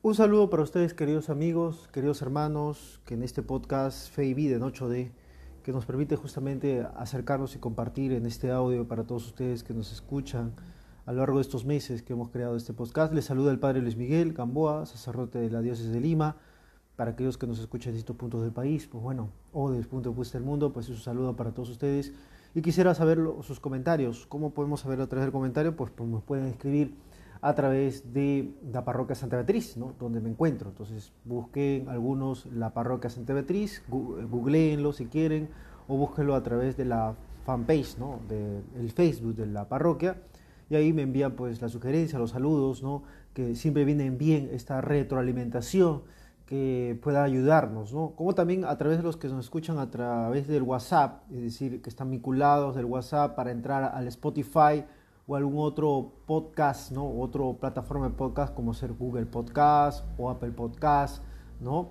Un saludo para ustedes, queridos amigos, queridos hermanos, que en este podcast Fe y Vida en 8D, que nos permite justamente acercarnos y compartir en este audio para todos ustedes que nos escuchan a lo largo de estos meses que hemos creado este podcast. Les saluda el Padre Luis Miguel Gamboa, sacerdote de la diócesis de Lima. Para aquellos que nos escuchan en distintos puntos del país, pues bueno, o del punto de vista del mundo, pues es un saludo para todos ustedes. Y quisiera saber sus comentarios. ¿Cómo podemos saber a través del comentario? Pues, pues nos pueden escribir a través de la parroquia Santa Beatriz, ¿no? donde me encuentro. Entonces busquen algunos la parroquia Santa Beatriz, googleenlo si quieren, o búsquenlo a través de la fanpage, ¿no? del Facebook de la parroquia, y ahí me envían pues la sugerencia, los saludos, ¿no? que siempre vienen bien esta retroalimentación que pueda ayudarnos, ¿no? como también a través de los que nos escuchan a través del WhatsApp, es decir, que están vinculados del WhatsApp para entrar al Spotify, o algún otro podcast, ¿no? Otra plataforma de podcast como ser Google Podcast o Apple Podcast, ¿no?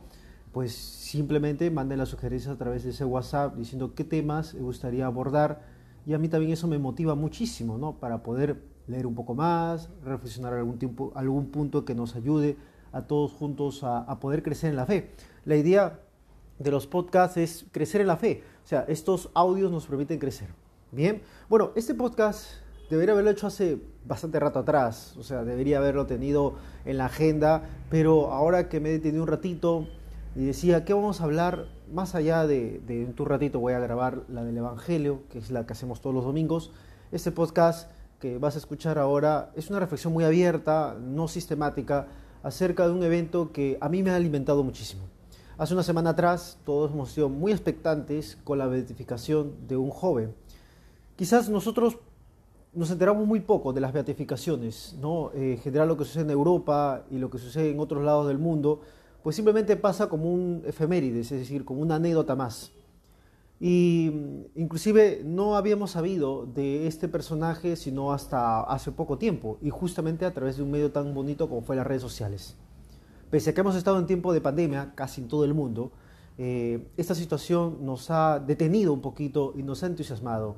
Pues simplemente manden las sugerencias a través de ese WhatsApp diciendo qué temas gustaría abordar y a mí también eso me motiva muchísimo, ¿no? Para poder leer un poco más, reflexionar algún, tiempo, algún punto que nos ayude a todos juntos a, a poder crecer en la fe. La idea de los podcasts es crecer en la fe, o sea, estos audios nos permiten crecer. Bien, bueno, este podcast debería haberlo hecho hace bastante rato atrás, o sea, debería haberlo tenido en la agenda, pero ahora que me he detenido un ratito y decía, ¿qué vamos a hablar? Más allá de, de tu ratito voy a grabar la del Evangelio, que es la que hacemos todos los domingos. Este podcast que vas a escuchar ahora es una reflexión muy abierta, no sistemática, acerca de un evento que a mí me ha alimentado muchísimo. Hace una semana atrás todos hemos sido muy expectantes con la beatificación de un joven. Quizás nosotros nos enteramos muy poco de las beatificaciones, ¿no? Eh, en general lo que sucede en Europa y lo que sucede en otros lados del mundo, pues simplemente pasa como un efemérides, es decir, como una anécdota más. Y mm, inclusive no habíamos sabido de este personaje sino hasta hace poco tiempo, y justamente a través de un medio tan bonito como fue las redes sociales. Pese a que hemos estado en tiempo de pandemia, casi en todo el mundo, eh, esta situación nos ha detenido un poquito y nos ha entusiasmado.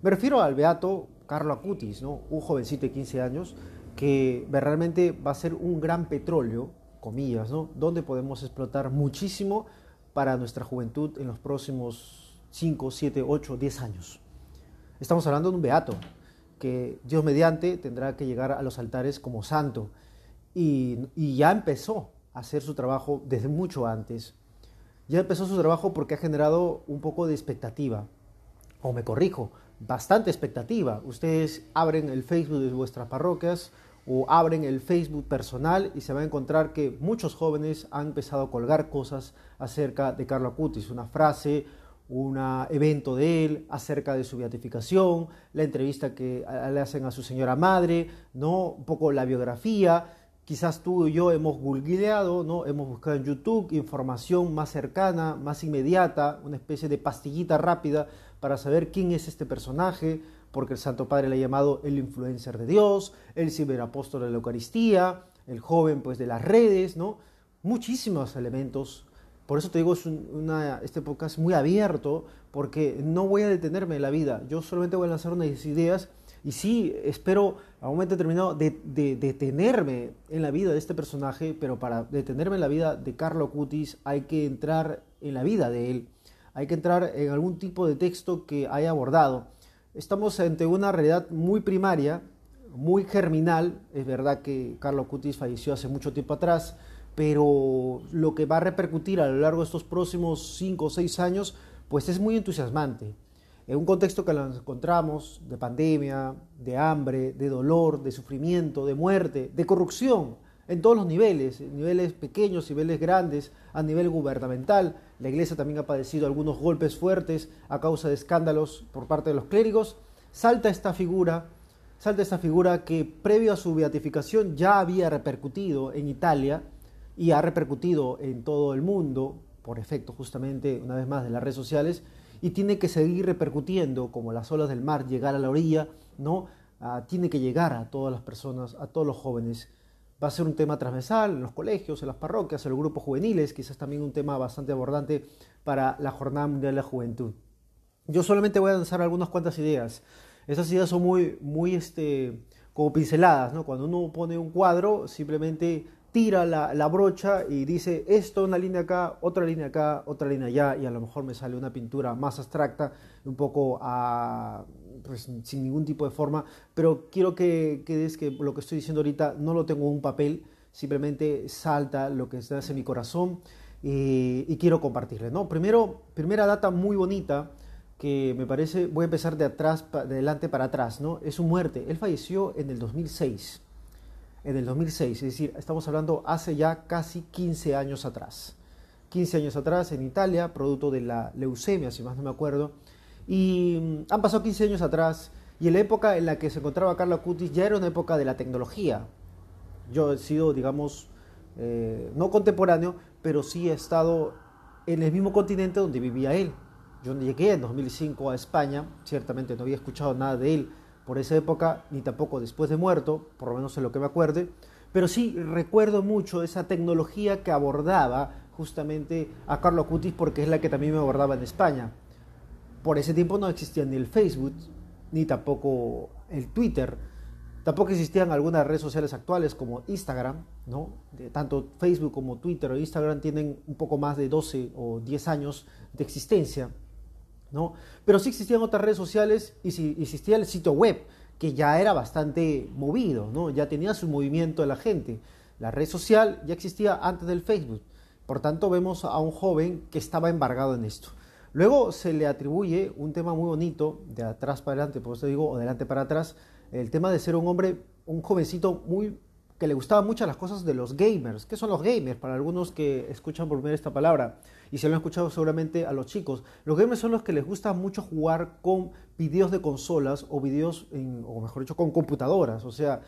Me refiero al beato Carlo Acutis, ¿no? un jovencito de 15 años que realmente va a ser un gran petróleo, comillas, ¿no? donde podemos explotar muchísimo para nuestra juventud en los próximos 5, 7, 8, 10 años. Estamos hablando de un beato que Dios mediante tendrá que llegar a los altares como santo y, y ya empezó a hacer su trabajo desde mucho antes. Ya empezó su trabajo porque ha generado un poco de expectativa, o me corrijo, bastante expectativa. Ustedes abren el Facebook de vuestras parroquias o abren el Facebook personal y se va a encontrar que muchos jóvenes han empezado a colgar cosas acerca de Carlo Acutis, una frase, un evento de él acerca de su beatificación, la entrevista que le hacen a su señora madre, ¿no? un poco la biografía. Quizás tú y yo hemos googleado, hemos buscado en YouTube información más cercana, más inmediata, una especie de pastillita rápida para saber quién es este personaje, porque el Santo Padre le ha llamado el influencer de Dios, el ciberapóstol de la Eucaristía, el joven pues de las redes, ¿no? Muchísimos elementos. Por eso te digo, es una, este podcast muy abierto, porque no voy a detenerme en la vida, yo solamente voy a lanzar unas ideas y sí, espero a un momento determinado de, detenerme en la vida de este personaje, pero para detenerme en la vida de Carlo Cutis hay que entrar en la vida de él hay que entrar en algún tipo de texto que haya abordado. Estamos ante una realidad muy primaria, muy germinal. Es verdad que Carlos Cutis falleció hace mucho tiempo atrás, pero lo que va a repercutir a lo largo de estos próximos cinco o seis años, pues es muy entusiasmante. En un contexto que nos encontramos de pandemia, de hambre, de dolor, de sufrimiento, de muerte, de corrupción, en todos los niveles, niveles pequeños, niveles grandes, a nivel gubernamental. La Iglesia también ha padecido algunos golpes fuertes a causa de escándalos por parte de los clérigos. Salta esta figura, salta esta figura que previo a su beatificación ya había repercutido en Italia y ha repercutido en todo el mundo, por efecto justamente, una vez más, de las redes sociales, y tiene que seguir repercutiendo como las olas del mar, llegar a la orilla, ¿no? Ah, tiene que llegar a todas las personas, a todos los jóvenes va a ser un tema transversal en los colegios, en las parroquias, en los grupos juveniles, quizás también un tema bastante abordante para la Jornada Mundial de la Juventud. Yo solamente voy a lanzar algunas cuantas ideas. Esas ideas son muy, muy este, como pinceladas, ¿no? Cuando uno pone un cuadro, simplemente tira la, brocha y dice esto, una línea acá, otra línea acá, otra línea allá, y a lo mejor me sale una pintura más abstracta, un poco a, pues, sin ningún tipo de forma, pero quiero que, que que lo que estoy diciendo ahorita no lo tengo en un papel, simplemente salta lo que está en mi corazón y, quiero compartirle. ¿no? Primero, primera data muy bonita que me parece, voy a empezar de atrás, de adelante para atrás, ¿no? Es su muerte. Él falleció en el 2006 en el 2006, es decir, estamos hablando hace ya casi 15 años atrás. 15 años atrás en Italia, producto de la leucemia, si más no me acuerdo. Y mm, han pasado 15 años atrás y en la época en la que se encontraba Carla Cutis ya era una época de la tecnología. Yo he sido, digamos, eh, no contemporáneo, pero sí he estado en el mismo continente donde vivía él. Yo llegué en 2005 a España, ciertamente no había escuchado nada de él por esa época, ni tampoco después de muerto, por lo menos en lo que me acuerde, pero sí recuerdo mucho esa tecnología que abordaba justamente a Carlo Acutis porque es la que también me abordaba en España. Por ese tiempo no existía ni el Facebook, ni tampoco el Twitter, tampoco existían algunas redes sociales actuales como Instagram, ¿no? tanto Facebook como Twitter o Instagram tienen un poco más de 12 o 10 años de existencia. ¿no? Pero sí existían otras redes sociales y sí existía el sitio web, que ya era bastante movido, ¿no? Ya tenía su movimiento de la gente. La red social ya existía antes del Facebook. Por tanto, vemos a un joven que estaba embargado en esto. Luego se le atribuye un tema muy bonito, de atrás para adelante, por eso digo, o de adelante para atrás, el tema de ser un hombre, un jovencito muy que le gustaban mucho las cosas de los gamers. ¿Qué son los gamers? Para algunos que escuchan por primera esta palabra, y se lo han escuchado seguramente a los chicos. Los gamers son los que les gusta mucho jugar con videos de consolas o videos, o mejor dicho, con computadoras. O sea,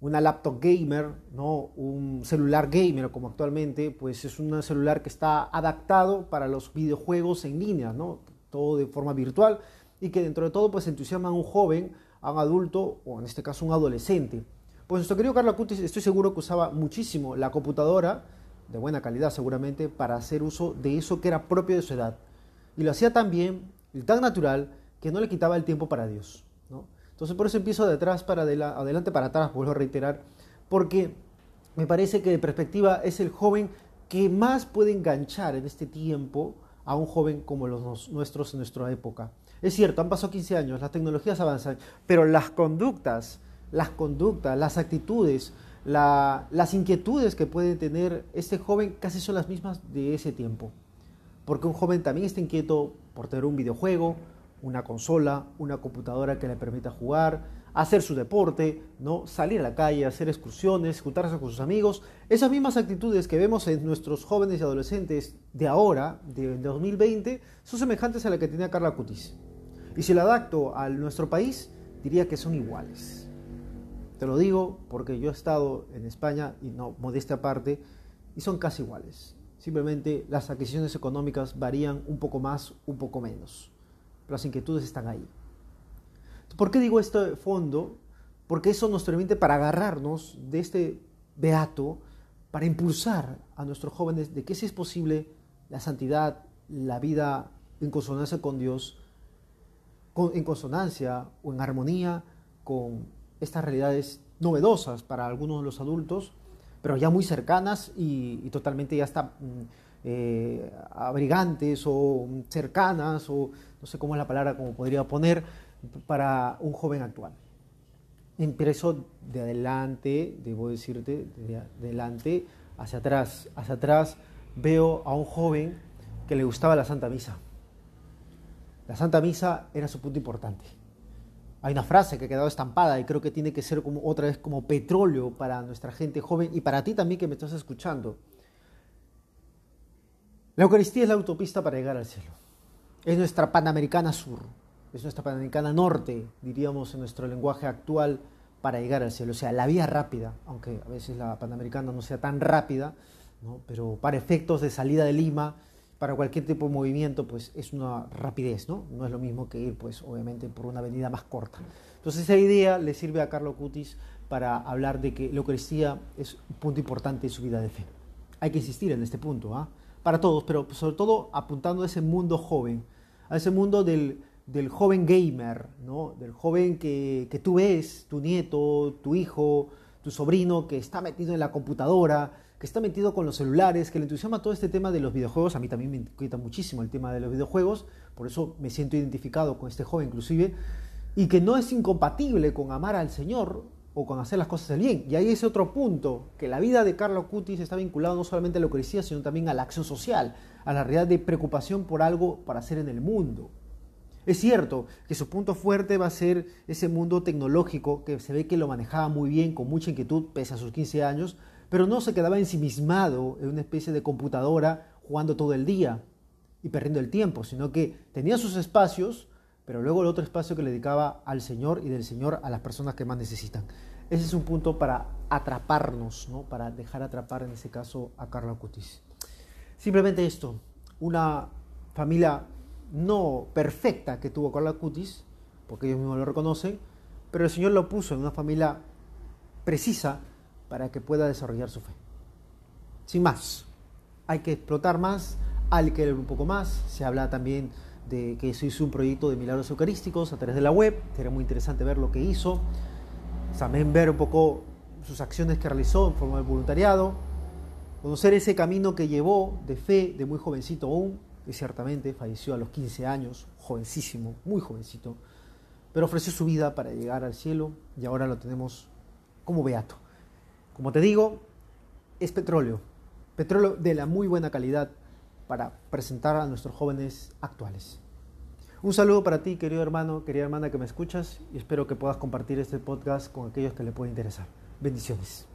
una laptop gamer, ¿no? un celular gamer como actualmente, pues es un celular que está adaptado para los videojuegos en línea, ¿no? todo de forma virtual, y que dentro de todo pues entusiasma a un joven, a un adulto, o en este caso un adolescente. Pues nuestro querido Carlos Acutis estoy seguro que usaba muchísimo la computadora, de buena calidad seguramente, para hacer uso de eso que era propio de su edad. Y lo hacía tan bien y tan natural que no le quitaba el tiempo para Dios. Entonces por eso empiezo de atrás para adelante para atrás, vuelvo a reiterar, porque me parece que de perspectiva es el joven que más puede enganchar en este tiempo a un joven como los nuestros en nuestra época. Es cierto, han pasado 15 años, las tecnologías avanzan, pero las conductas las conductas, las actitudes, las inquietudes que puede tener este joven casi son las mismas de ese tiempo. Porque un joven también está inquieto por tener un videojuego, una consola, una computadora que le permita jugar, hacer su deporte, ¿no? salir a la calle, hacer excursiones, juntarse con sus amigos. Esas mismas actitudes que vemos en nuestros jóvenes y adolescentes de ahora, de 2020, son semejantes a la que tenía Carla Cutis. Y si la adapto a nuestro país, diría que son iguales. Te lo digo porque yo he estado en España, y no, modestia aparte, y son casi iguales. Simplemente las adquisiciones económicas varían un poco más, un poco menos. Pero las inquietudes están ahí. ¿Por qué digo esto de fondo? Porque eso nos permite para agarrarnos de este beato, para impulsar a nuestros jóvenes de que si es posible la santidad, la vida en consonancia con Dios, en consonancia o en armonía con estas realidades novedosas para algunos de los adultos, pero ya muy cercanas y, totalmente ya está mm, eh, abrigantes o cercanas, o no sé cómo es la palabra, como podría poner, para un joven actual. Empiezo de adelante, debo decirte, de adelante hacia atrás. Hacia atrás veo a un joven que le gustaba la Santa Misa. La Santa Misa era su punto importante hay una frase que ha quedado estampada y creo que tiene que ser como otra vez como petróleo para nuestra gente joven y para ti también que me estás escuchando. La Eucaristía es la autopista para llegar al cielo. Es nuestra Panamericana Sur, es nuestra Panamericana Norte, diríamos en nuestro lenguaje actual, para llegar al cielo. O sea, la vía rápida, aunque a veces la Panamericana no sea tan rápida, pero para efectos de salida de Lima, para cualquier tipo de movimiento, pues es una rapidez, ¿no? No es lo mismo que ir, pues obviamente, por una avenida más corta. Entonces esa idea le sirve a Carlos Cutis para hablar de que la Eucaristía es un punto importante en su vida de fe. Hay que insistir en este punto, ¿ah? Para todos, pero sobre todo apuntando a ese mundo joven, a ese mundo del, joven gamer, ¿no? Del joven que, que tú ves, tu nieto, tu hijo, tu sobrino que está metido en la computadora, que está metido con los celulares, que le entusiasma todo este tema de los videojuegos. A mí también me inquieta muchísimo el tema de los videojuegos, por eso me siento identificado con este joven inclusive, y que no es incompatible con amar al Señor o con hacer las cosas del bien. Y ahí es otro punto, que la vida de Carlos Cutis está vinculado no solamente a la Eucaristía, sino también a la acción social, a la realidad de preocupación por algo para hacer en el mundo. Es cierto que su punto fuerte va a ser ese mundo tecnológico que se ve que lo manejaba muy bien, con mucha inquietud, pese a sus 15 años, pero no se quedaba ensimismado en una especie de computadora jugando todo el día y perdiendo el tiempo, sino que tenía sus espacios, pero luego el otro espacio que le dedicaba al Señor y del Señor a las personas que más necesitan. Ese es un punto para atraparnos, ¿no? para dejar atrapar en ese caso a Carla Cutis. Simplemente esto, una familia no perfecta que tuvo Carla Cutis, porque ellos mismos lo reconocen, pero el Señor lo puso en una familia precisa para que pueda desarrollar su fe. Sin más, hay que explotar más, hay que leer un poco más. Se habla también de que se hizo un proyecto de milagros eucarísticos a través de la web, sería muy interesante ver lo que hizo, también ver un poco sus acciones que realizó en forma de voluntariado, conocer ese camino que llevó de fe de muy jovencito aún, que ciertamente falleció a los 15 años, jovencísimo, muy jovencito, pero ofreció su vida para llegar al cielo y ahora lo tenemos como beato. Como te digo, es petróleo, petróleo de la muy buena calidad para presentar a nuestros jóvenes actuales. Un saludo para ti, querido hermano, querida hermana que me escuchas y espero que puedas compartir este podcast con aquellos que le pueda interesar. Bendiciones.